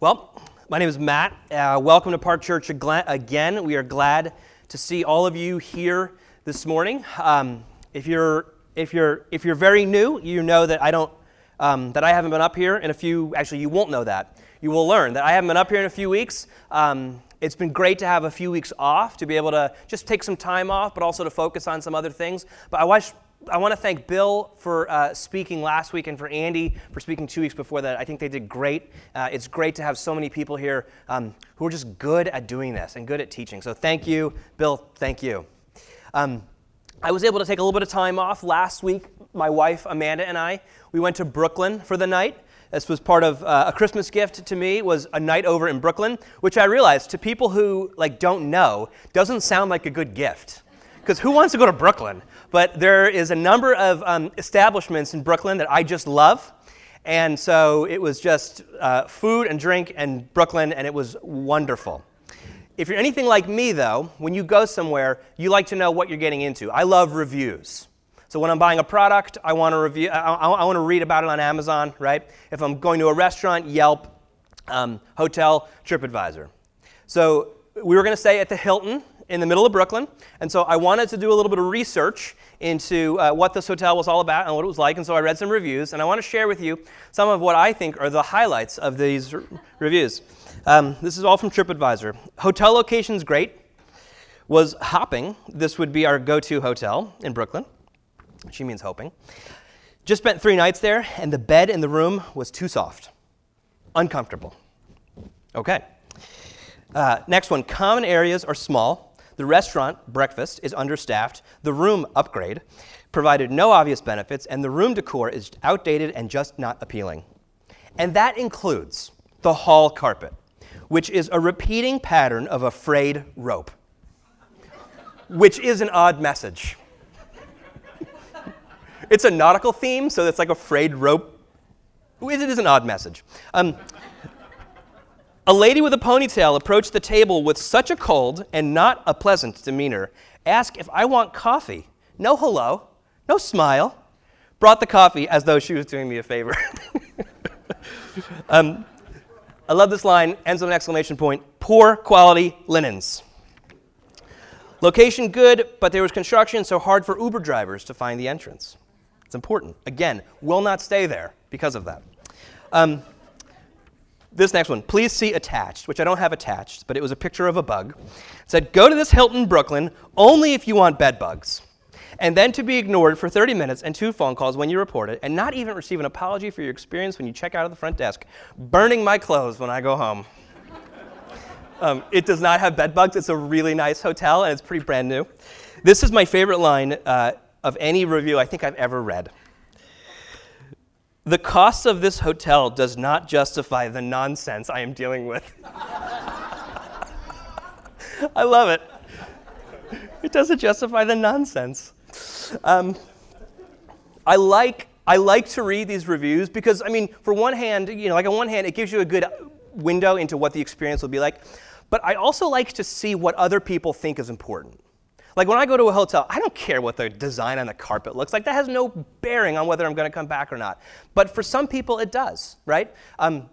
Well, my name is Matt. Uh, welcome to Park Church again. We are glad to see all of you here this morning. Um, if you're if you're if you're very new, you know that I don't um, that I haven't been up here in a few. Actually, you won't know that. You will learn that I haven't been up here in a few weeks. Um, it's been great to have a few weeks off to be able to just take some time off, but also to focus on some other things. But I wish I want to thank Bill for uh, speaking last week and for Andy for speaking two weeks before that. I think they did great. Uh, it's great to have so many people here um, who are just good at doing this and good at teaching. So thank you, Bill. Thank you. Um, I was able to take a little bit of time off last week. My wife Amanda and I we went to Brooklyn for the night. This was part of uh, a Christmas gift to me was a night over in Brooklyn, which I realized to people who like don't know doesn't sound like a good gift. Because who wants to go to Brooklyn? But there is a number of um, establishments in Brooklyn that I just love. And so it was just uh, food and drink and Brooklyn, and it was wonderful. If you're anything like me, though, when you go somewhere, you like to know what you're getting into. I love reviews. So when I'm buying a product, I want to review. I, I, I want to read about it on Amazon, right? If I'm going to a restaurant, Yelp, um, hotel, TripAdvisor. So we were going to stay at the Hilton in the middle of Brooklyn. And so I wanted to do a little bit of research into uh, what this hotel was all about and what it was like. And so I read some reviews, and I want to share with you some of what I think are the highlights of these reviews. Um, this is all from TripAdvisor. Hotel location's great. Was hopping. This would be our go to hotel in Brooklyn. She means hoping. Just spent three nights there, and the bed in the room was too soft, uncomfortable. Okay. Uh, next one common areas are small the restaurant, breakfast, is understaffed. The room, upgrade, provided no obvious benefits, and the room decor is outdated and just not appealing. And that includes the hall carpet, which is a repeating pattern of a frayed rope, which is an odd message. it's a nautical theme, so it's like a frayed rope. It is an odd message. Um, a lady with a ponytail approached the table with such a cold and not a pleasant demeanor. Asked if I want coffee. No hello, no smile. Brought the coffee as though she was doing me a favor. um, I love this line, ends with an exclamation point poor quality linens. Location good, but there was construction, so hard for Uber drivers to find the entrance. It's important. Again, will not stay there because of that. Um, this next one, please see attached, which I don't have attached, but it was a picture of a bug. It said, go to this Hilton Brooklyn only if you want bed bugs. And then to be ignored for 30 minutes and two phone calls when you report it, and not even receive an apology for your experience when you check out of the front desk, burning my clothes when I go home. um, it does not have bed bugs. It's a really nice hotel, and it's pretty brand new. This is my favorite line uh, of any review I think I've ever read. The cost of this hotel does not justify the nonsense I am dealing with. I love it. It doesn't justify the nonsense. Um, I like I like to read these reviews because I mean, for one hand, you know, like on one hand, it gives you a good window into what the experience will be like, but I also like to see what other people think is important. Like when I go to a hotel, I don't care what the design on the carpet looks like. That has no bearing on whether I'm going to come back or not. But for some people, it does, right? Um,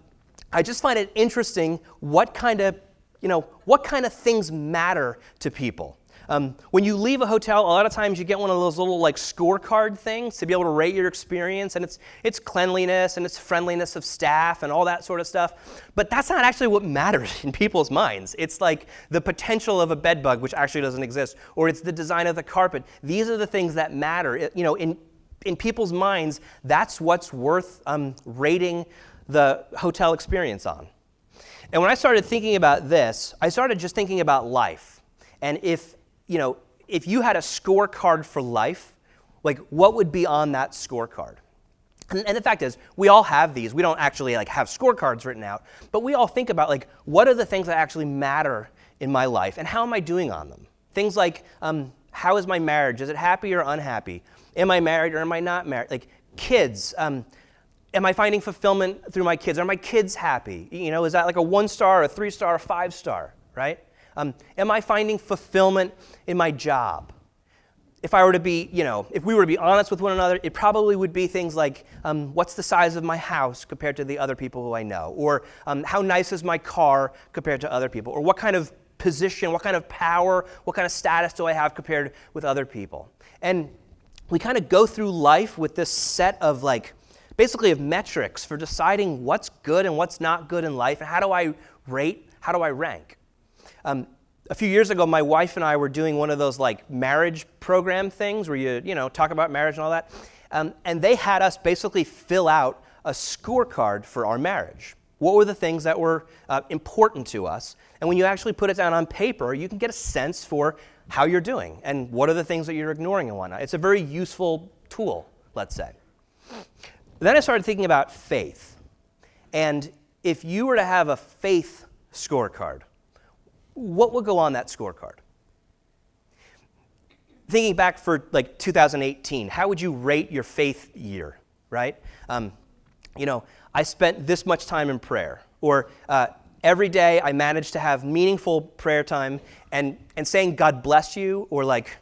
I just find it interesting what kind of, you know, what kind of things matter to people. Um, when you leave a hotel, a lot of times you get one of those little like scorecard things to be able to rate your experience, and it's it's cleanliness and it's friendliness of staff and all that sort of stuff. But that's not actually what matters in people's minds. It's like the potential of a bed bug, which actually doesn't exist, or it's the design of the carpet. These are the things that matter. It, you know, in in people's minds, that's what's worth um, rating the hotel experience on. And when I started thinking about this, I started just thinking about life. And if you know, if you had a scorecard for life, like what would be on that scorecard? And, and, the fact is, we all have these. We don't actually like have scorecards written out, but we all think about like what are the things that actually matter in my life, and how am I doing on them? Things like um, how is my marriage? Is it happy or unhappy? Am I married or am I not married? Like kids. Um, am I finding fulfillment through my kids? Are my kids happy? You know, is that like a one star, a three star, a five star? Right? Um, am I finding fulfillment in my job? if I were to be, you know, if we were to be honest with one another, it probably would be things like, um, what's the size of my house compared to the other people who I know? Or um, how nice is my car compared to other people? Or what kind of position, what kind of power, what kind of status do I have compared with other people? And we kind of go through life with this set of like, basically of metrics for deciding what's good and what's not good in life and how do I rate, how do I rank. Um, a few years ago, my wife and I were doing one of those like marriage program things where you, you know, talk about marriage and all that. Um, and they had us basically fill out a scorecard for our marriage. What were the things that were uh, important to us? And when you actually put it down on paper, you can get a sense for how you're doing and what are the things that you're ignoring and whatnot. It's a very useful tool, let's say. Then I started thinking about faith. And if you were to have a faith scorecard, what would go on that scorecard? Thinking back for like 2018, how would you rate your faith year, right? Um, you know, I spent this much time in prayer, or uh, every day I managed to have meaningful prayer time, and, and saying God bless you, or like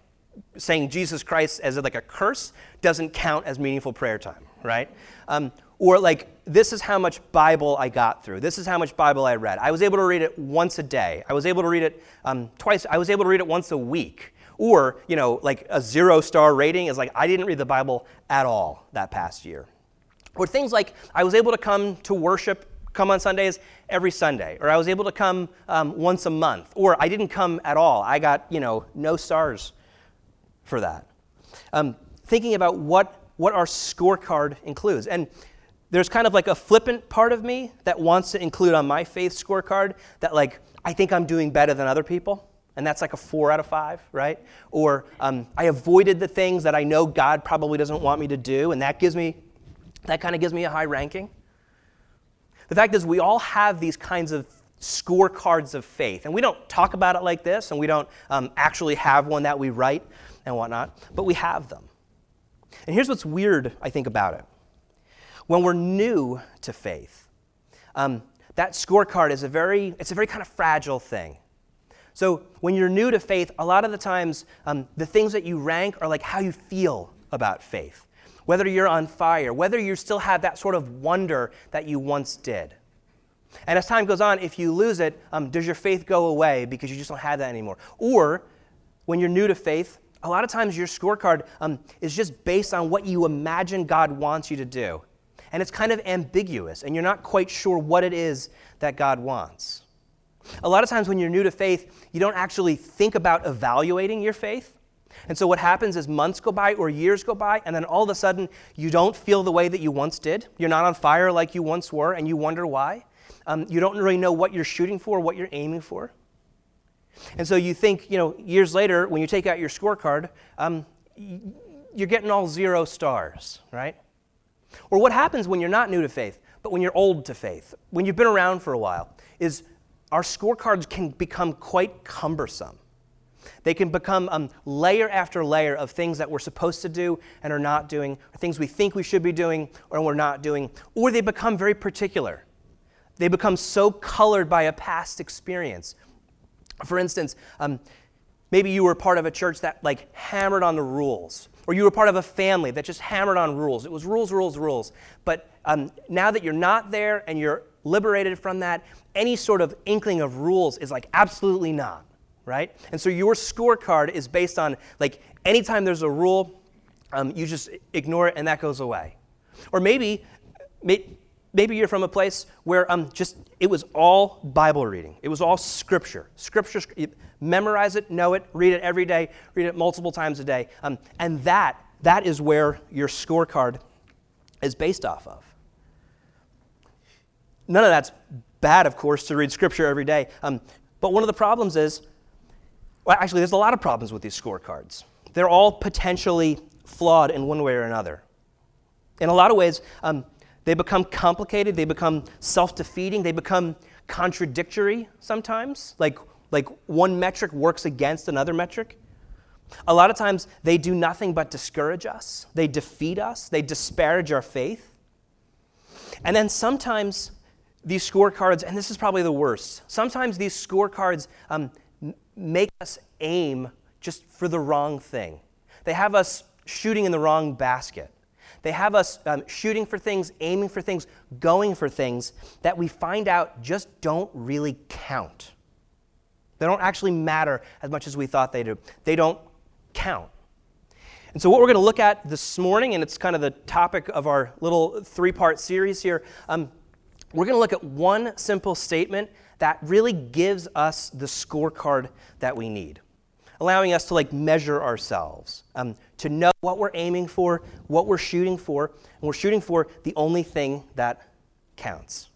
saying Jesus Christ as like a curse, doesn't count as meaningful prayer time, right? Um, or like, this is how much Bible I got through. This is how much Bible I read. I was able to read it once a day. I was able to read it um, twice. I was able to read it once a week. Or, you know, like a zero star rating is like, I didn't read the Bible at all that past year. Or things like, I was able to come to worship, come on Sundays every Sunday. Or I was able to come um, once a month. Or I didn't come at all. I got, you know, no stars for that. Um, thinking about what, what our scorecard includes. And there's kind of like a flippant part of me that wants to include on my faith scorecard that, like, I think I'm doing better than other people. And that's like a four out of five, right? Or um, I avoided the things that I know God probably doesn't want me to do, and that gives me, that kind of gives me a high ranking. The fact is, we all have these kinds of scorecards of faith, and we don't talk about it like this, and we don't um, actually have one that we write and whatnot, but we have them. And here's what's weird, I think, about it when we're new to faith, um, that scorecard is a very, it's a very kind of fragile thing. So when you're new to faith, a lot of the times um, the things that you rank are like how you feel about faith. Whether you're on fire, whether you still have that sort of wonder that you once did. And as time goes on, if you lose it, um, does your faith go away because you just don't have that anymore? Or when you're new to faith, a lot of times your scorecard um, is just based on what you imagine God wants you to do and it's kind of ambiguous, and you're not quite sure what it is that God wants. A lot of times when you're new to faith, you don't actually think about evaluating your faith. And so what happens is months go by or years go by, and then all of a sudden you don't feel the way that you once did. You're not on fire like you once were, and you wonder why. Um, you don't really know what you're shooting for, what you're aiming for. And so you think, you know, years later, when you take out your scorecard, um, you're getting all zero stars, right? Or what happens when you're not new to faith, but when you're old to faith, when you've been around for a while, is our scorecards can become quite cumbersome. They can become um, layer after layer of things that we're supposed to do and are not doing, or things we think we should be doing or we're not doing, or they become very particular. They become so colored by a past experience. For instance, um, maybe you were part of a church that like hammered on the rules or you were part of a family that just hammered on rules. It was rules, rules, rules. But um, now that you're not there and you're liberated from that, any sort of inkling of rules is like absolutely not, right? And so your scorecard is based on like anytime there's a rule, um, you just ignore it and that goes away. Or maybe, maybe you're from a place where um, just it was all Bible reading. It was all scripture. Scripture, memorize it, know it, read it every day, read it multiple times a day. Um, and that, that is where your scorecard is based off of. None of that's bad, of course, to read scripture every day. Um, but one of the problems is, well, actually, there's a lot of problems with these scorecards. They're all potentially flawed in one way or another. In a lot of ways, um, they become complicated, they become self defeating, they become contradictory sometimes. Like, like one metric works against another metric. A lot of times they do nothing but discourage us, they defeat us, they disparage our faith. And then sometimes these scorecards, and this is probably the worst, sometimes these scorecards um, make us aim just for the wrong thing. They have us shooting in the wrong basket. They have us um, shooting for things, aiming for things, going for things that we find out just don't really count. They don't actually matter as much as we thought they do. They don't count. And so, what we're going to look at this morning, and it's kind of the topic of our little three part series here, um, we're going to look at one simple statement that really gives us the scorecard that we need, allowing us to like measure ourselves, um, to know what we're aiming for, what we're shooting for, and we're shooting for the only thing that counts.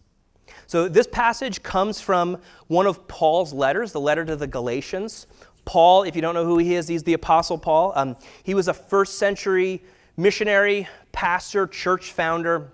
So, this passage comes from one of Paul's letters, the letter to the Galatians. Paul, if you don't know who he is, he's the Apostle Paul. Um, he was a first century missionary, pastor, church founder.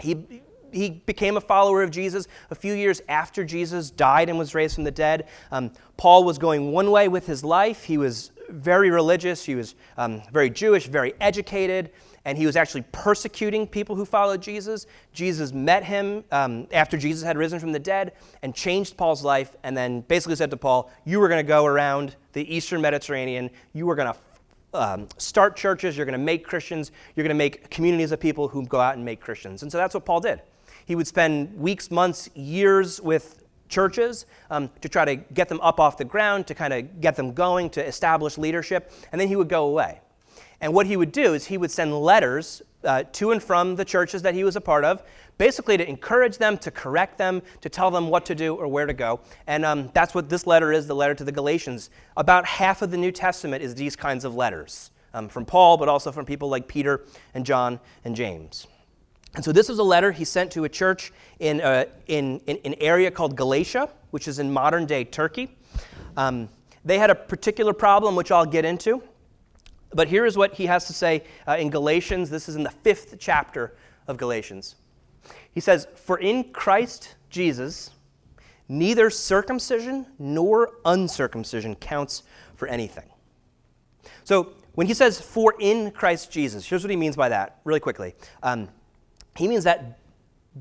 He, he became a follower of Jesus a few years after Jesus died and was raised from the dead. Um, Paul was going one way with his life. He was very religious, he was um, very Jewish, very educated, and he was actually persecuting people who followed Jesus. Jesus met him um, after Jesus had risen from the dead and changed Paul's life, and then basically said to Paul, You were going to go around the eastern Mediterranean, you were going to um, start churches, you're going to make Christians, you're going to make communities of people who go out and make Christians. And so that's what Paul did. He would spend weeks, months, years with churches um, to try to get them up off the ground, to kind of get them going, to establish leadership, and then he would go away. And what he would do is he would send letters uh, to and from the churches that he was a part of, basically to encourage them, to correct them, to tell them what to do or where to go. And um, that's what this letter is the letter to the Galatians. About half of the New Testament is these kinds of letters um, from Paul, but also from people like Peter and John and James. And so this was a letter he sent to a church in, uh, in, in, an area called Galatia, which is in modern day Turkey. Um, they had a particular problem, which I'll get into. But here is what he has to say uh, in Galatians. This is in the fifth chapter of Galatians. He says, For in Christ Jesus, neither circumcision nor uncircumcision counts for anything. So when he says, For in Christ Jesus, here's what he means by that, really quickly. Um, he means that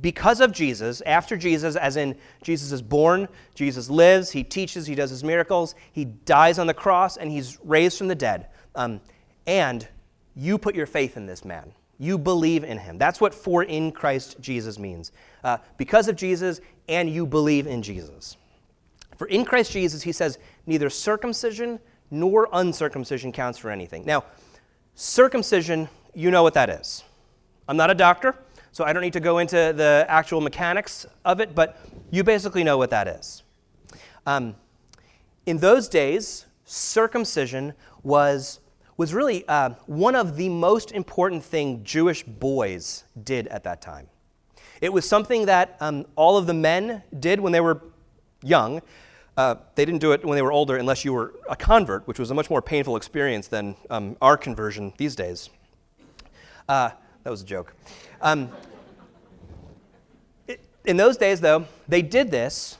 because of Jesus, after Jesus, as in Jesus is born, Jesus lives, he teaches, he does his miracles, he dies on the cross, and he's raised from the dead. Um, and you put your faith in this man. You believe in him. That's what for in Christ Jesus means. Uh, because of Jesus, and you believe in Jesus. For in Christ Jesus, he says, neither circumcision nor uncircumcision counts for anything. Now, circumcision, you know what that is. I'm not a doctor. So I don't need to go into the actual mechanics of it, but you basically know what that is. Um, in those days, circumcision was, was really uh, one of the most important thing Jewish boys did at that time. It was something that um, all of the men did when they were young. Uh, they didn't do it when they were older unless you were a convert, which was a much more painful experience than um, our conversion these days. Uh, that was a joke. Um, in those days, though, they did this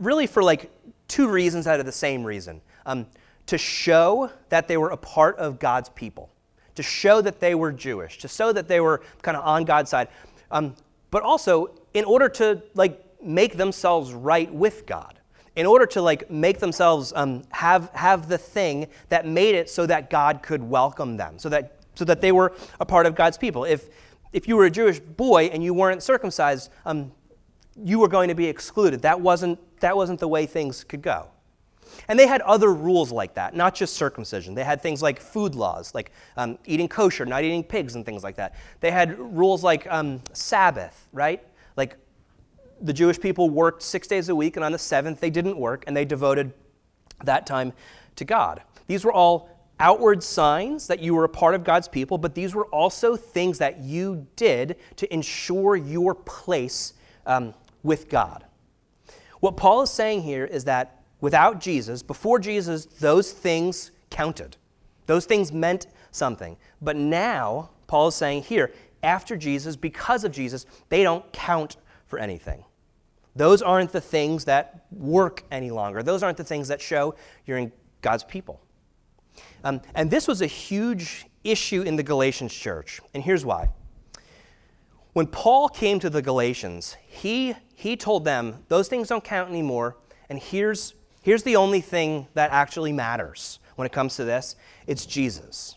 really for like two reasons out of the same reason. Um, to show that they were a part of God's people, to show that they were Jewish, to show that they were kind of on God's side, um, but also in order to like make themselves right with God. In order to like make themselves um, have have the thing that made it so that God could welcome them, so that so that they were a part of God's people. If if you were a Jewish boy and you weren't circumcised, um, you were going to be excluded. That wasn't, that wasn't the way things could go. And they had other rules like that, not just circumcision. They had things like food laws, like um, eating kosher, not eating pigs, and things like that. They had rules like um, Sabbath, right? Like the Jewish people worked six days a week, and on the seventh they didn't work, and they devoted that time to God. These were all outward signs that you were a part of God's people, but these were also things that you did to ensure your place um, with God. What Paul is saying here is that without Jesus, before Jesus, those things counted. Those things meant something. But now, Paul is saying here, after Jesus, because of Jesus, they don't count for anything. Those aren't the things that work any longer. Those aren't the things that show you're in God's people. Um, and this was a huge issue in the Galatians church. And here's why. When Paul came to the Galatians, he, he told them those things don't count anymore, and here's, here's the only thing that actually matters when it comes to this it's Jesus.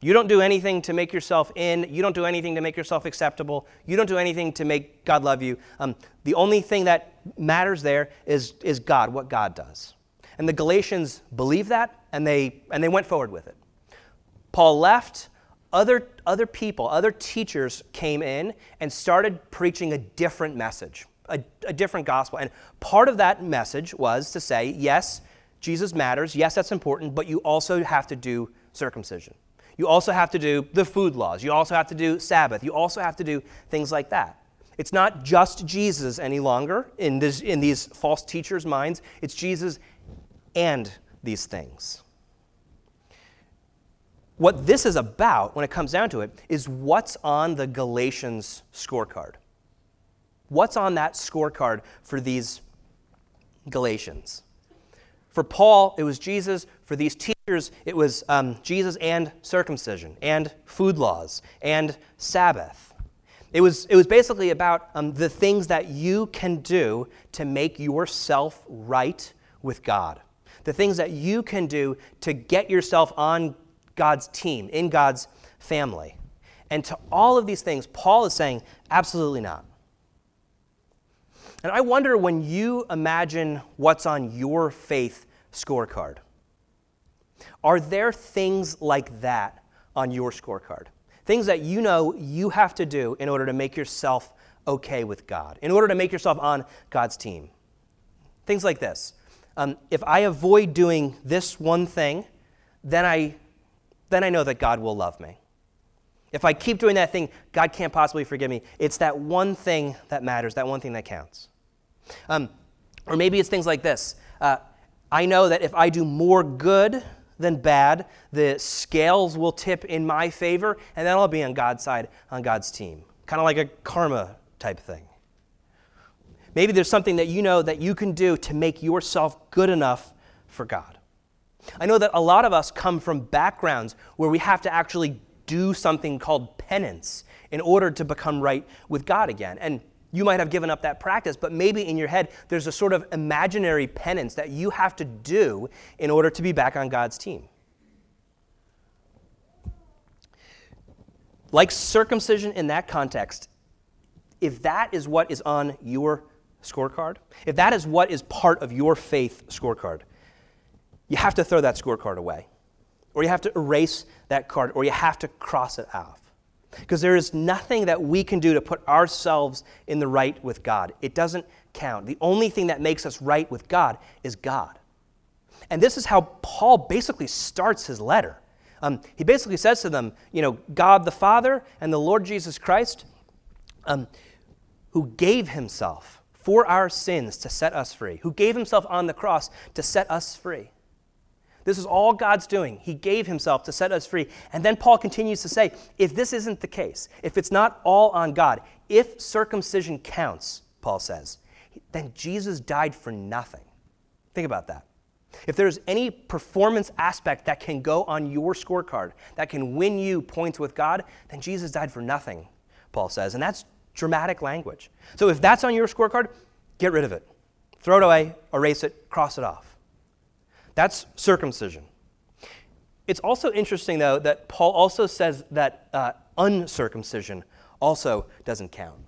You don't do anything to make yourself in. You don't do anything to make yourself acceptable. You don't do anything to make God love you. Um, the only thing that matters there is, is God, what God does. And the Galatians believe that, and they, and they went forward with it. Paul left. Other, other people, other teachers came in and started preaching a different message, a, a different gospel. And part of that message was to say, yes, Jesus matters. Yes, that's important, but you also have to do circumcision. You also have to do the food laws. You also have to do Sabbath. You also have to do things like that. It's not just Jesus any longer in, this, in these false teachers' minds, it's Jesus and these things. What this is about, when it comes down to it, is what's on the Galatians scorecard. What's on that scorecard for these Galatians? For Paul, it was Jesus. For these teachers, it was um, Jesus and circumcision, and food laws, and Sabbath. It was, it was basically about um, the things that you can do to make yourself right with God. The things that you can do to get yourself on God's team, in God's family. And to all of these things, Paul is saying, absolutely not. And I wonder when you imagine what's on your faith scorecard, are there things like that on your scorecard? Things that you know you have to do in order to make yourself okay with God, in order to make yourself on God's team. Things like this. Um, if I avoid doing this one thing, then I, then I know that God will love me. If I keep doing that thing, God can't possibly forgive me. It's that one thing that matters, that one thing that counts. Um, or maybe it's things like this uh, I know that if I do more good than bad, the scales will tip in my favor, and then I'll be on God's side, on God's team. Kind of like a karma type thing. Maybe there's something that you know that you can do to make yourself good enough for God. I know that a lot of us come from backgrounds where we have to actually do something called penance in order to become right with God again. And you might have given up that practice, but maybe in your head there's a sort of imaginary penance that you have to do in order to be back on God's team. Like circumcision in that context, if that is what is on your scorecard, if that is what is part of your faith scorecard, you have to throw that scorecard away, or you have to erase that card, or you have to cross it off. Because there is nothing that we can do to put ourselves in the right with God. It doesn't count. The only thing that makes us right with God is God. And this is how Paul basically starts his letter. Um, he basically says to them, you know, God the Father and the Lord Jesus Christ, um, who gave himself for our sins to set us free, who gave himself on the cross to set us free. This is all God's doing. He gave himself to set us free. And then Paul continues to say if this isn't the case, if it's not all on God, if circumcision counts, Paul says, then Jesus died for nothing. Think about that. If there's any performance aspect that can go on your scorecard, that can win you points with God, then Jesus died for nothing, Paul says. And that's dramatic language. So if that's on your scorecard, get rid of it. Throw it away, erase it, cross it off. That's circumcision. It's also interesting, though, that Paul also says that uh, uncircumcision also doesn't count.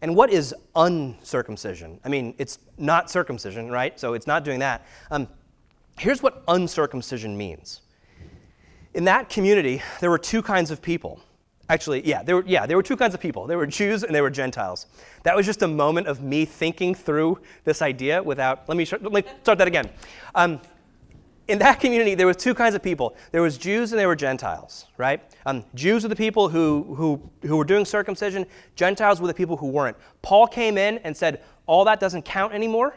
And what is uncircumcision? I mean, it's not circumcision, right? So it's not doing that. Um, here's what uncircumcision means. In that community, there were two kinds of people. Actually, yeah, there were, yeah, there were two kinds of people. There were Jews and there were Gentiles. That was just a moment of me thinking through this idea without, let me, let me start that again. Um, in that community, there was two kinds of people. There was Jews and there were Gentiles, right? Um, Jews were the people who, who, who were doing circumcision. Gentiles were the people who weren't. Paul came in and said, all that doesn't count anymore.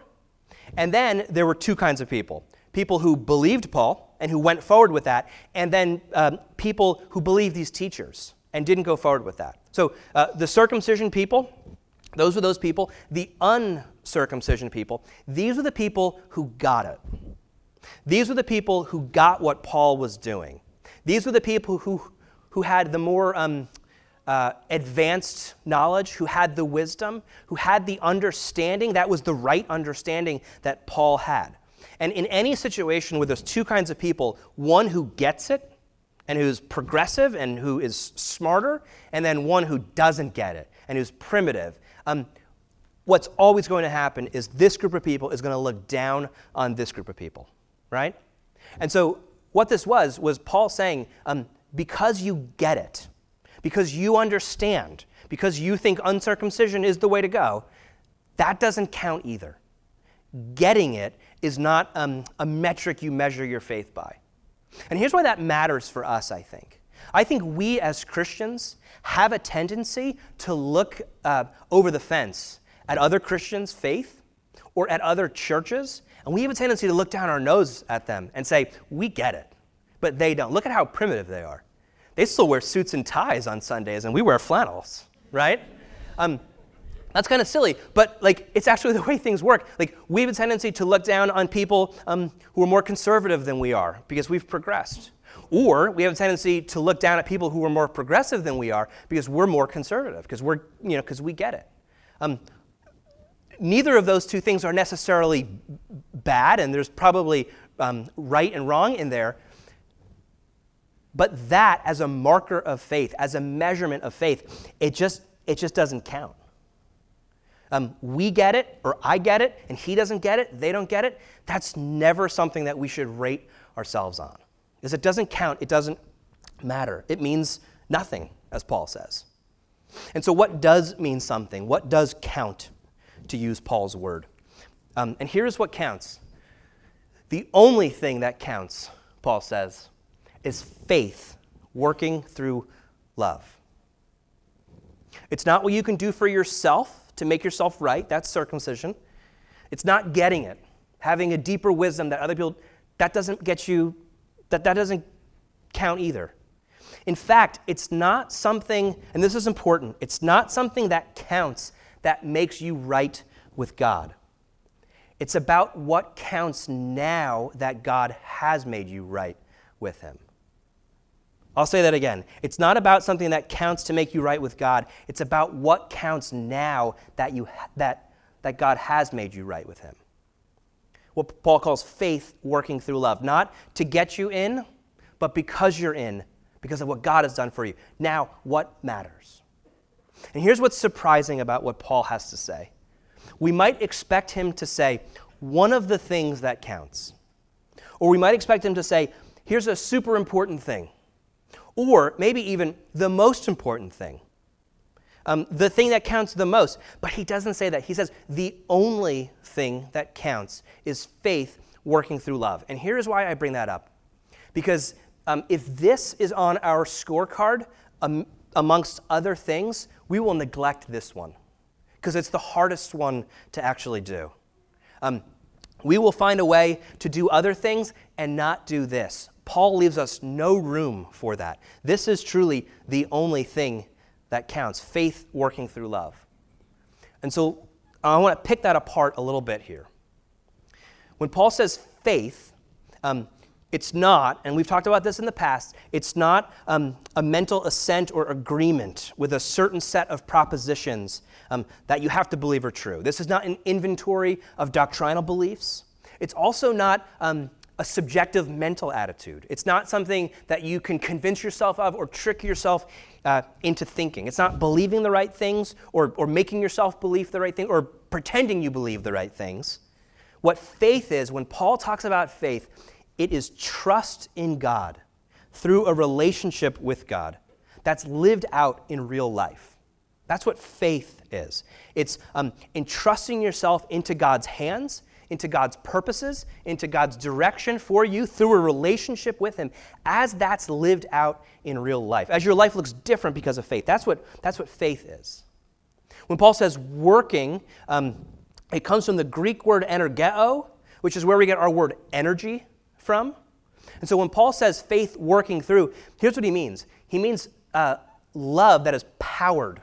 And then there were two kinds of people. People who believed Paul and who went forward with that, and then um, people who believed these teachers and didn't go forward with that. So uh, the circumcision people, those were those people. The uncircumcision people, these were the people who got it. These were the people who got what Paul was doing. These were the people who, who had the more um, uh, advanced knowledge, who had the wisdom, who had the understanding. That was the right understanding that Paul had. And in any situation where there's two kinds of people, one who gets it and who's progressive and who is smarter, and then one who doesn't get it and who's primitive. Um, what's always going to happen is this group of people is going to look down on this group of people, right? And so, what this was, was Paul saying, um, because you get it, because you understand, because you think uncircumcision is the way to go, that doesn't count either. Getting it is not um, a metric you measure your faith by. And here's why that matters for us, I think. I think we as Christians have a tendency to look uh, over the fence at other Christians' faith or at other churches, and we have a tendency to look down our nose at them and say, We get it, but they don't. Look at how primitive they are. They still wear suits and ties on Sundays, and we wear flannels, right? Um, that's kind of silly, but like it's actually the way things work. Like we have a tendency to look down on people um, who are more conservative than we are because we've progressed. Or we have a tendency to look down at people who are more progressive than we are because we're more conservative, because we're, you know, because we get it. Um, neither of those two things are necessarily bad, and there's probably um, right and wrong in there. But that, as a marker of faith, as a measurement of faith, it just, it just doesn't count. Um, we get it, or I get it, and he doesn't get it, they don't get it. That's never something that we should rate ourselves on. Because it doesn't count, it doesn't matter. It means nothing, as Paul says. And so, what does mean something? What does count, to use Paul's word? Um, and here's what counts the only thing that counts, Paul says, is faith working through love. It's not what you can do for yourself to make yourself right, that's circumcision. It's not getting it, having a deeper wisdom that other people, that doesn't get you that that doesn't count either. In fact, it's not something, and this is important, it's not something that counts that makes you right with God. It's about what counts now that God has made you right with Him. I'll say that again. It's not about something that counts to make you right with God. It's about what counts now that, you, that, that God has made you right with Him what Paul calls faith working through love. Not to get you in, but because you're in, because of what God has done for you. Now, what matters? And here's what's surprising about what Paul has to say. We might expect him to say, one of the things that counts. Or we might expect him to say, here's a super important thing. Or maybe even the most important thing um, the thing that counts the most. But he doesn't say that. He says the only thing that counts is faith working through love. And here's why I bring that up. Because um, if this is on our scorecard, um, amongst other things, we will neglect this one because it's the hardest one to actually do. Um, we will find a way to do other things and not do this. Paul leaves us no room for that. This is truly the only thing that counts faith working through love. And so I want to pick that apart a little bit here. When Paul says faith, um, it's not, and we've talked about this in the past, it's not um, a mental assent or agreement with a certain set of propositions um, that you have to believe are true. This is not an inventory of doctrinal beliefs. It's also not um, a subjective mental attitude. It's not something that you can convince yourself of or trick yourself uh, into thinking. It's not believing the right things or, or making yourself believe the right thing or pretending you believe the right things. What faith is, when Paul talks about faith, it is trust in God through a relationship with God that's lived out in real life. That's what faith is. It's um, entrusting yourself into God's hands into God's purposes, into God's direction for you through a relationship with Him as that's lived out in real life, as your life looks different because of faith. That's what, that's what faith is. When Paul says working, um, it comes from the Greek word energeo, which is where we get our word energy from. And so when Paul says faith working through, here's what he means he means uh, love that is powered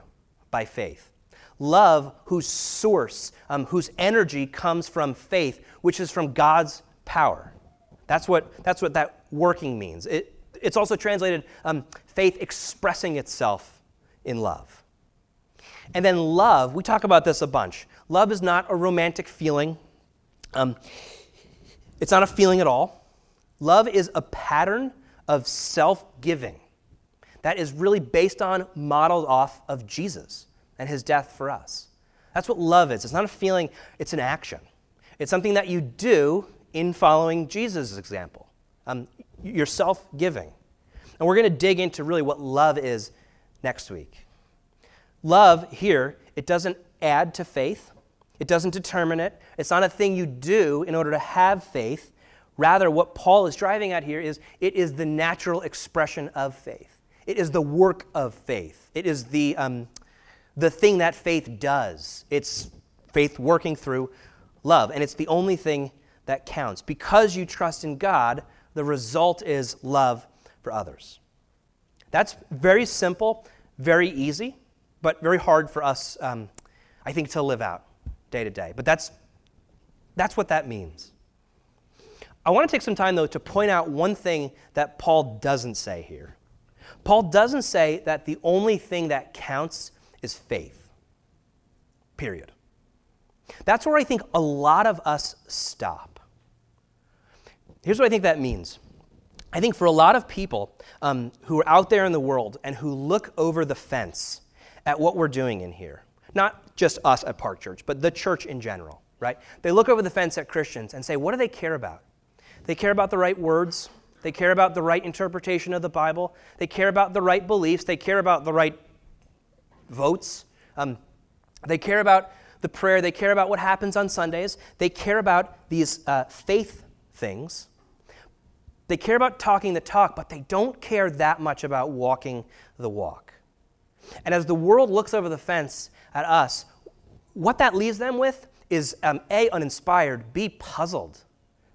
by faith love whose source, um, whose energy comes from faith, which is from God's power. That's what, that's what that working means. It, it's also translated um, faith expressing itself in love. And then love, we talk about this a bunch. Love is not a romantic feeling, um, it's not a feeling at all. Love is a pattern of self giving that is really based on, modeled off of Jesus and his death for us. That's what love is. It's not a feeling, it's an action. It's something that you do in following Jesus' example. Um, you're self giving. And we're going to dig into really what love is next week. Love here, it doesn't add to faith, it doesn't determine it. It's not a thing you do in order to have faith. Rather, what Paul is driving at here is it is the natural expression of faith. It is the work of faith. It is the, um, the thing that faith does. It's faith working through love. And it's the only thing that counts. Because you trust in God, the result is love for others. That's very simple, very easy, but very hard for us, um, I think, to live out day to day. But that's, that's what that means. I want to take some time, though, to point out one thing that Paul doesn't say here. Paul doesn't say that the only thing that counts is faith, period. That's where I think a lot of us stop. Here's what I think that means. I think for a lot of people um, who are out there in the world and who look over the fence at what we're doing in here, not just us at Park Church, but the church in general, right? They look over the fence at Christians and say, what do they care about? They care about the right words. They care about the right interpretation of the Bible. They care about the right beliefs. They care about the right votes. Um, they care about the prayer. They care about what happens on Sundays. They care about these uh, faith things. They care about talking the talk, but they don't care that much about walking the walk. And as the world looks over the fence at us, what that leaves them with is um, A, uninspired, B, puzzled.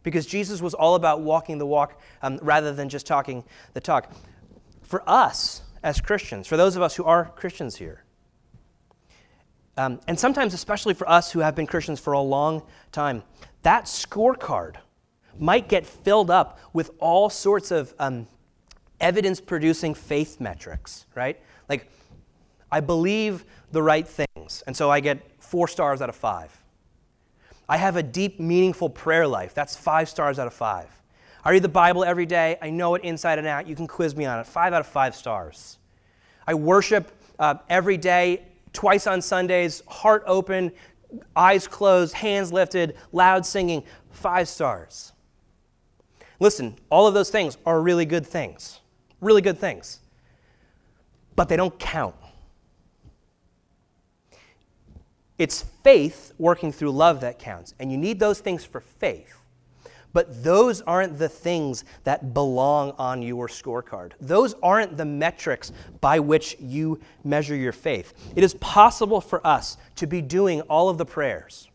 Because Jesus was all about walking the walk um, rather than just talking the talk. For us as Christians, for those of us who are Christians here, um, and sometimes especially for us who have been Christians for a long time, that scorecard might get filled up with all sorts of um, evidence producing faith metrics, right? Like, I believe the right things, and so I get four stars out of five. I have a deep, meaningful prayer life. That's five stars out of five. I read the Bible every day. I know it inside and out. You can quiz me on it. Five out of five stars. I worship uh, every day, twice on Sundays, heart open, eyes closed, hands lifted, loud singing. Five stars. Listen, all of those things are really good things, really good things, but they don't count. It's faith working through love that counts, and you need those things for faith. But those aren't the things that belong on your scorecard. Those aren't the metrics by which you measure your faith. It is possible for us to be doing all of the prayers,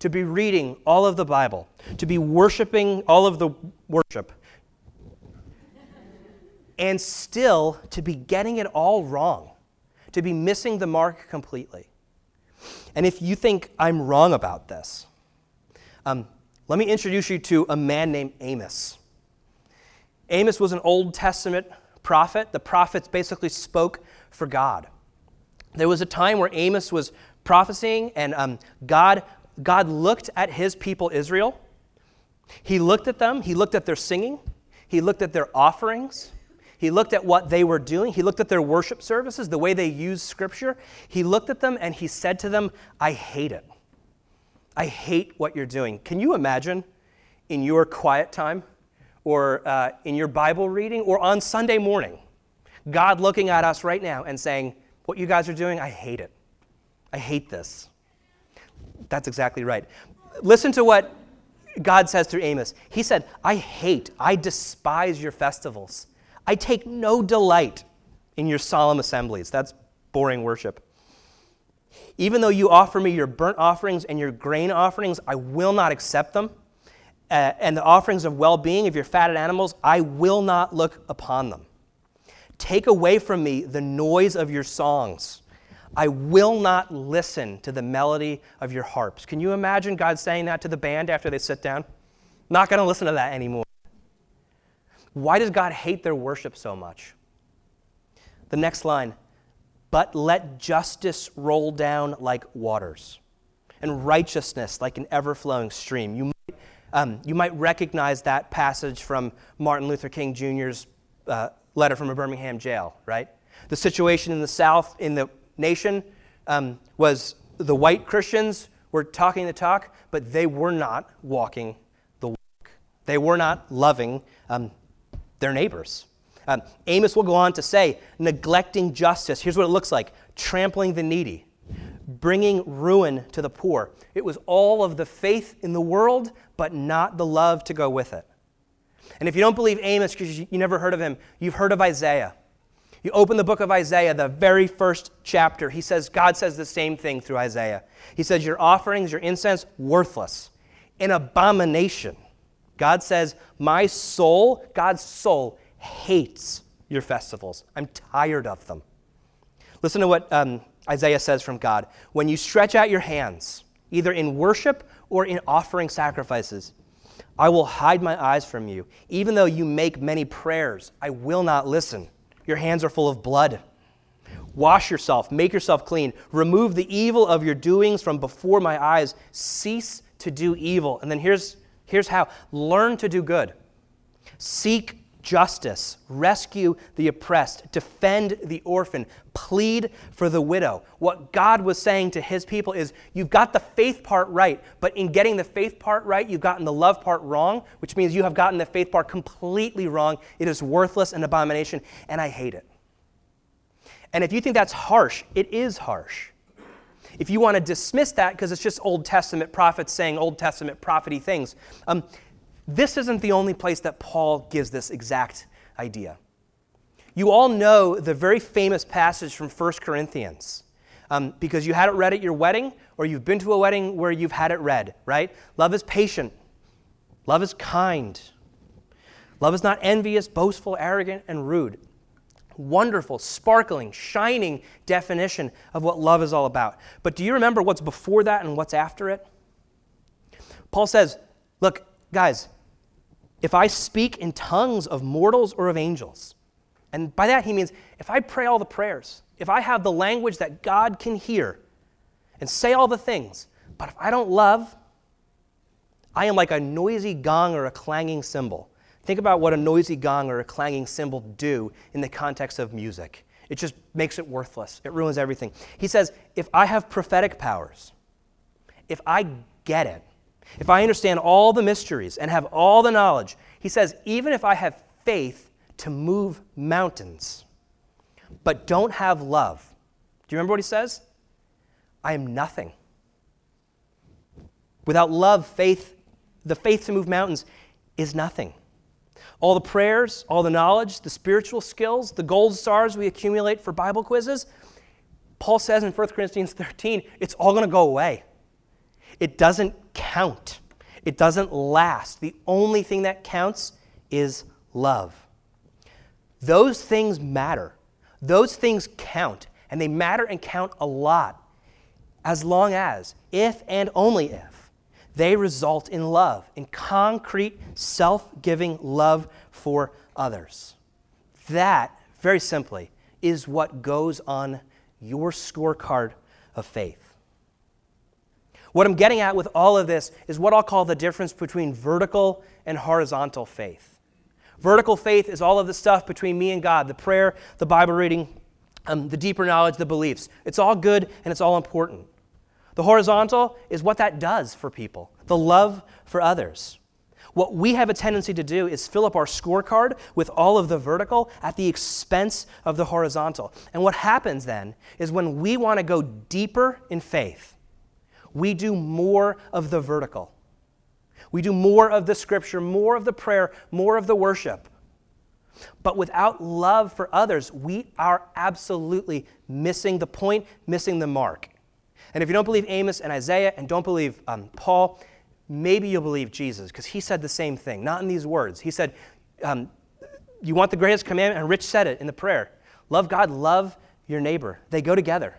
to be reading all of the Bible, to be worshiping all of the worship, and still to be getting it all wrong, to be missing the mark completely. And if you think I'm wrong about this, um, let me introduce you to a man named Amos. Amos was an Old Testament prophet. The prophets basically spoke for God. There was a time where Amos was prophesying, and um, God God looked at his people, Israel. He looked at them, he looked at their singing, he looked at their offerings, he looked at what they were doing, he looked at their worship services, the way they used scripture. He looked at them and he said to them, I hate it. I hate what you're doing. Can you imagine in your quiet time or uh, in your Bible reading or on Sunday morning, God looking at us right now and saying, What you guys are doing, I hate it. I hate this. That's exactly right. Listen to what God says through Amos. He said, I hate, I despise your festivals. I take no delight in your solemn assemblies. That's boring worship. Even though you offer me your burnt offerings and your grain offerings, I will not accept them. Uh, and the offerings of well being of your fatted animals, I will not look upon them. Take away from me the noise of your songs. I will not listen to the melody of your harps. Can you imagine God saying that to the band after they sit down? Not going to listen to that anymore. Why does God hate their worship so much? The next line, but let justice roll down like waters, and righteousness like an ever flowing stream. You might, um, you might recognize that passage from Martin Luther King Jr.'s uh, letter from a Birmingham jail, right? The situation in the South, in the nation, um, was the white Christians were talking the talk, but they were not walking the walk. They were not loving um, their neighbors. Um, Amos will go on to say, neglecting justice. Here's what it looks like trampling the needy, bringing ruin to the poor. It was all of the faith in the world, but not the love to go with it. And if you don't believe Amos because you never heard of him, you've heard of Isaiah. You open the book of Isaiah, the very first chapter, he says, God says the same thing through Isaiah. He says, Your offerings, your incense, worthless, an abomination. God says, My soul, God's soul, hates your festivals. I'm tired of them. Listen to what um, Isaiah says from God. When you stretch out your hands, either in worship or in offering sacrifices, I will hide my eyes from you. Even though you make many prayers, I will not listen. Your hands are full of blood. Wash yourself, make yourself clean. Remove the evil of your doings from before my eyes. Cease to do evil. And then here's, here's how learn to do good. Seek justice, rescue the oppressed, defend the orphan, plead for the widow. What God was saying to his people is you've got the faith part right, but in getting the faith part right, you've gotten the love part wrong, which means you have gotten the faith part completely wrong. It is worthless and abomination, and I hate it. And if you think that's harsh, it is harsh. If you want to dismiss that because it's just Old Testament prophets saying Old Testament prophety things, um, this isn't the only place that Paul gives this exact idea. You all know the very famous passage from 1 Corinthians um, because you had it read at your wedding or you've been to a wedding where you've had it read, right? Love is patient, love is kind, love is not envious, boastful, arrogant, and rude. Wonderful, sparkling, shining definition of what love is all about. But do you remember what's before that and what's after it? Paul says, Look, guys, if I speak in tongues of mortals or of angels. And by that he means if I pray all the prayers, if I have the language that God can hear and say all the things, but if I don't love, I am like a noisy gong or a clanging cymbal. Think about what a noisy gong or a clanging cymbal do in the context of music. It just makes it worthless. It ruins everything. He says, if I have prophetic powers, if I get it, if I understand all the mysteries and have all the knowledge, he says, even if I have faith to move mountains, but don't have love, do you remember what he says? I am nothing. Without love, faith, the faith to move mountains is nothing. All the prayers, all the knowledge, the spiritual skills, the gold stars we accumulate for Bible quizzes, Paul says in 1 Corinthians 13, it's all going to go away. It doesn't count, it doesn't last. The only thing that counts is love. Those things matter. Those things count, and they matter and count a lot, as long as, if and only if, they result in love, in concrete, self giving love for others. That, very simply, is what goes on your scorecard of faith. What I'm getting at with all of this is what I'll call the difference between vertical and horizontal faith. Vertical faith is all of the stuff between me and God the prayer, the Bible reading, um, the deeper knowledge, the beliefs. It's all good and it's all important. The horizontal is what that does for people, the love for others. What we have a tendency to do is fill up our scorecard with all of the vertical at the expense of the horizontal. And what happens then is when we want to go deeper in faith, we do more of the vertical. We do more of the scripture, more of the prayer, more of the worship. But without love for others, we are absolutely missing the point, missing the mark. And if you don't believe Amos and Isaiah and don't believe um, Paul, maybe you'll believe Jesus because he said the same thing, not in these words. He said, um, You want the greatest commandment? And Rich said it in the prayer love God, love your neighbor. They go together.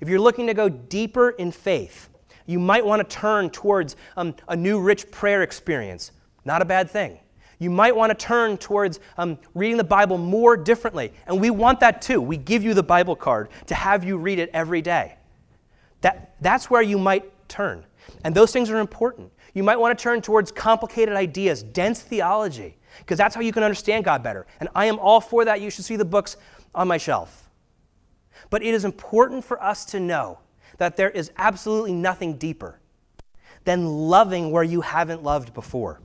If you're looking to go deeper in faith, you might want to turn towards um, a new rich prayer experience. Not a bad thing. You might want to turn towards um, reading the Bible more differently. And we want that too. We give you the Bible card to have you read it every day. That, that's where you might turn. And those things are important. You might want to turn towards complicated ideas, dense theology, because that's how you can understand God better. And I am all for that. You should see the books on my shelf. But it is important for us to know that there is absolutely nothing deeper than loving where you haven't loved before,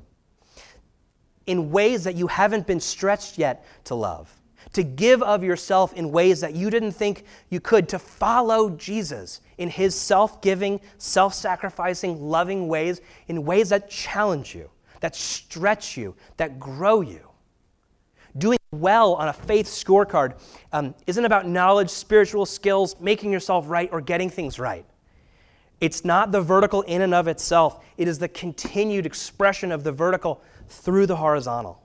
in ways that you haven't been stretched yet to love, to give of yourself in ways that you didn't think you could, to follow Jesus in his self giving, self sacrificing, loving ways, in ways that challenge you, that stretch you, that grow you. Doing well on a faith scorecard um, isn't about knowledge, spiritual skills, making yourself right, or getting things right. It's not the vertical in and of itself, it is the continued expression of the vertical through the horizontal.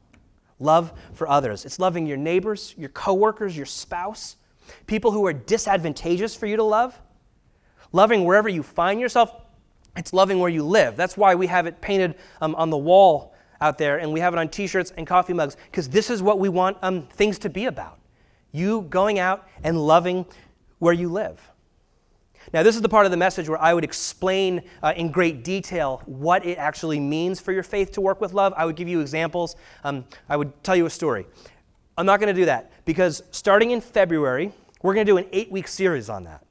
Love for others. It's loving your neighbors, your coworkers, your spouse, people who are disadvantageous for you to love. Loving wherever you find yourself. It's loving where you live. That's why we have it painted um, on the wall out there and we have it on t shirts and coffee mugs, because this is what we want um, things to be about. You going out and loving where you live. Now, this is the part of the message where I would explain uh, in great detail what it actually means for your faith to work with love. I would give you examples. Um, I would tell you a story. I'm not going to do that because starting in February, we're going to do an eight week series on that.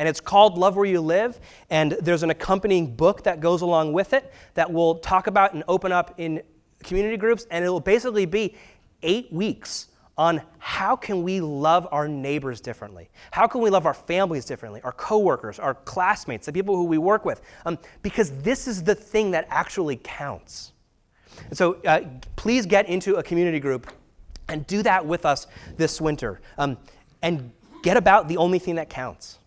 And it's called Love Where You Live. And there's an accompanying book that goes along with it that we'll talk about and open up in community groups. And it will basically be eight weeks on how can we love our neighbors differently how can we love our families differently our coworkers our classmates the people who we work with um, because this is the thing that actually counts and so uh, please get into a community group and do that with us this winter um, and get about the only thing that counts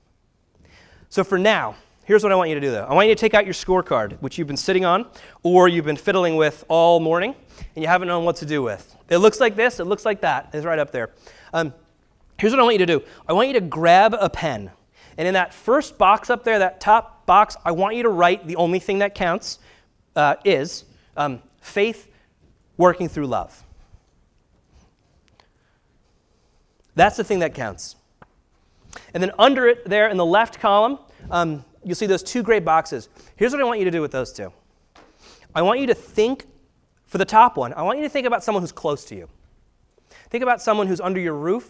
so for now here's what i want you to do though i want you to take out your scorecard which you've been sitting on or you've been fiddling with all morning and you haven't known what to do with it looks like this, it looks like that. It's right up there. Um, here's what I want you to do I want you to grab a pen. And in that first box up there, that top box, I want you to write the only thing that counts uh, is um, faith working through love. That's the thing that counts. And then under it, there in the left column, um, you'll see those two gray boxes. Here's what I want you to do with those two I want you to think for the top one, I want you to think about someone who's close to you. Think about someone who's under your roof.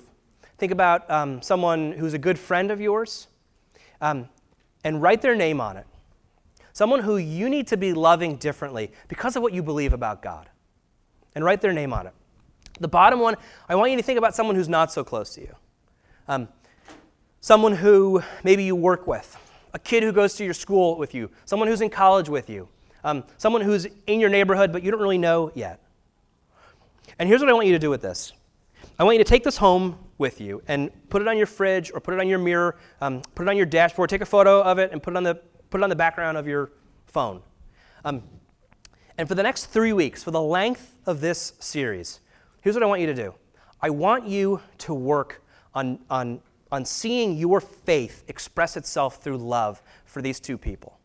Think about um, someone who's a good friend of yours. Um, and write their name on it. Someone who you need to be loving differently because of what you believe about God. And write their name on it. The bottom one, I want you to think about someone who's not so close to you. Um, someone who maybe you work with, a kid who goes to your school with you, someone who's in college with you, um, someone who's in your neighborhood, but you don't really know yet. And here's what I want you to do with this I want you to take this home with you and put it on your fridge or put it on your mirror, um, put it on your dashboard, take a photo of it, and put it on the, put it on the background of your phone. Um, and for the next three weeks, for the length of this series, here's what I want you to do I want you to work on, on, on seeing your faith express itself through love for these two people.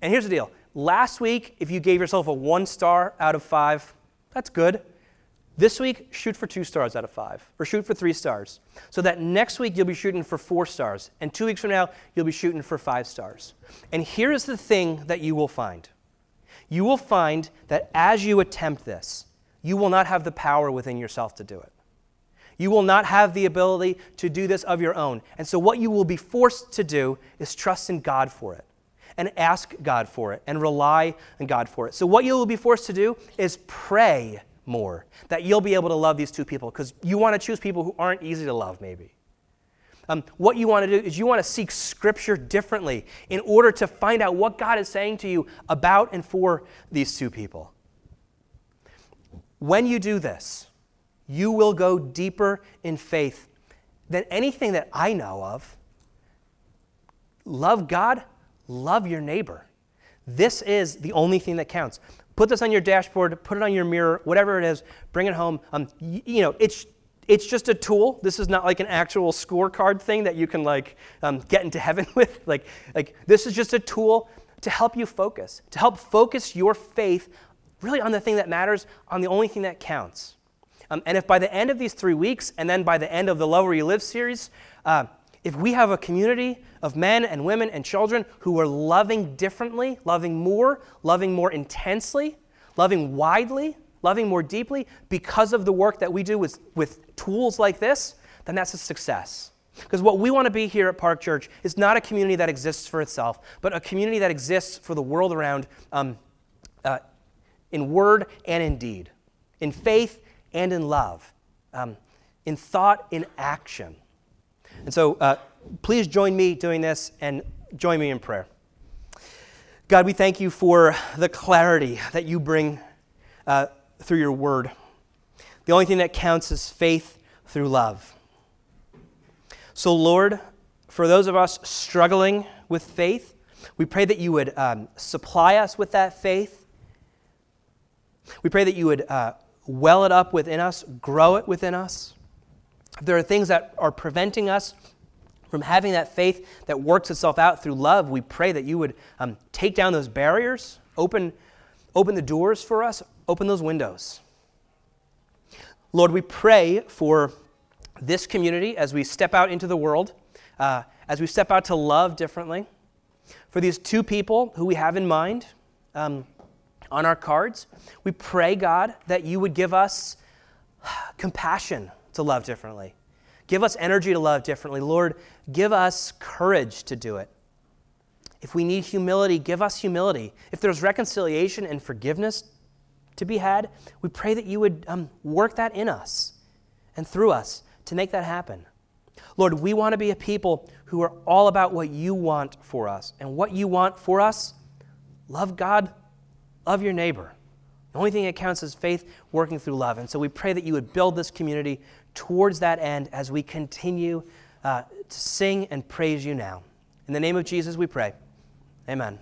And here's the deal last week, if you gave yourself a one star out of five, that's good. This week, shoot for two stars out of five, or shoot for three stars. So that next week, you'll be shooting for four stars. And two weeks from now, you'll be shooting for five stars. And here is the thing that you will find you will find that as you attempt this, you will not have the power within yourself to do it. You will not have the ability to do this of your own. And so, what you will be forced to do is trust in God for it and ask God for it and rely on God for it. So, what you will be forced to do is pray more that you'll be able to love these two people because you want to choose people who aren't easy to love, maybe. Um, what you want to do is you want to seek Scripture differently in order to find out what God is saying to you about and for these two people. When you do this, you will go deeper in faith than anything that I know of. Love God, love your neighbor. This is the only thing that counts. Put this on your dashboard, put it on your mirror, whatever it is, bring it home. Um, you, you know, it's, it's just a tool. This is not like an actual scorecard thing that you can like um, get into heaven with. Like, like this is just a tool to help you focus, to help focus your faith really on the thing that matters, on the only thing that counts. Um, and if by the end of these three weeks, and then by the end of the Love Where You Live series, uh, if we have a community of men and women and children who are loving differently, loving more, loving more intensely, loving widely, loving more deeply because of the work that we do with, with tools like this, then that's a success. Because what we want to be here at Park Church is not a community that exists for itself, but a community that exists for the world around um, uh, in word and in deed, in faith and in love, um, in thought, in action. And so uh, please join me doing this and join me in prayer. God, we thank you for the clarity that you bring uh, through your word. The only thing that counts is faith through love. So, Lord, for those of us struggling with faith, we pray that you would um, supply us with that faith. We pray that you would uh, well it up within us, grow it within us. If there are things that are preventing us from having that faith that works itself out through love, we pray that you would um, take down those barriers, open, open the doors for us, open those windows. Lord, we pray for this community as we step out into the world, uh, as we step out to love differently. For these two people who we have in mind um, on our cards, we pray, God, that you would give us compassion to love differently. Give us energy to love differently. Lord, give us courage to do it. If we need humility, give us humility. If there's reconciliation and forgiveness to be had, we pray that you would um, work that in us and through us to make that happen. Lord, we want to be a people who are all about what you want for us. And what you want for us, love God, love your neighbor. The only thing that counts is faith working through love. And so we pray that you would build this community towards that end as we continue uh, to sing and praise you now. In the name of Jesus, we pray. Amen.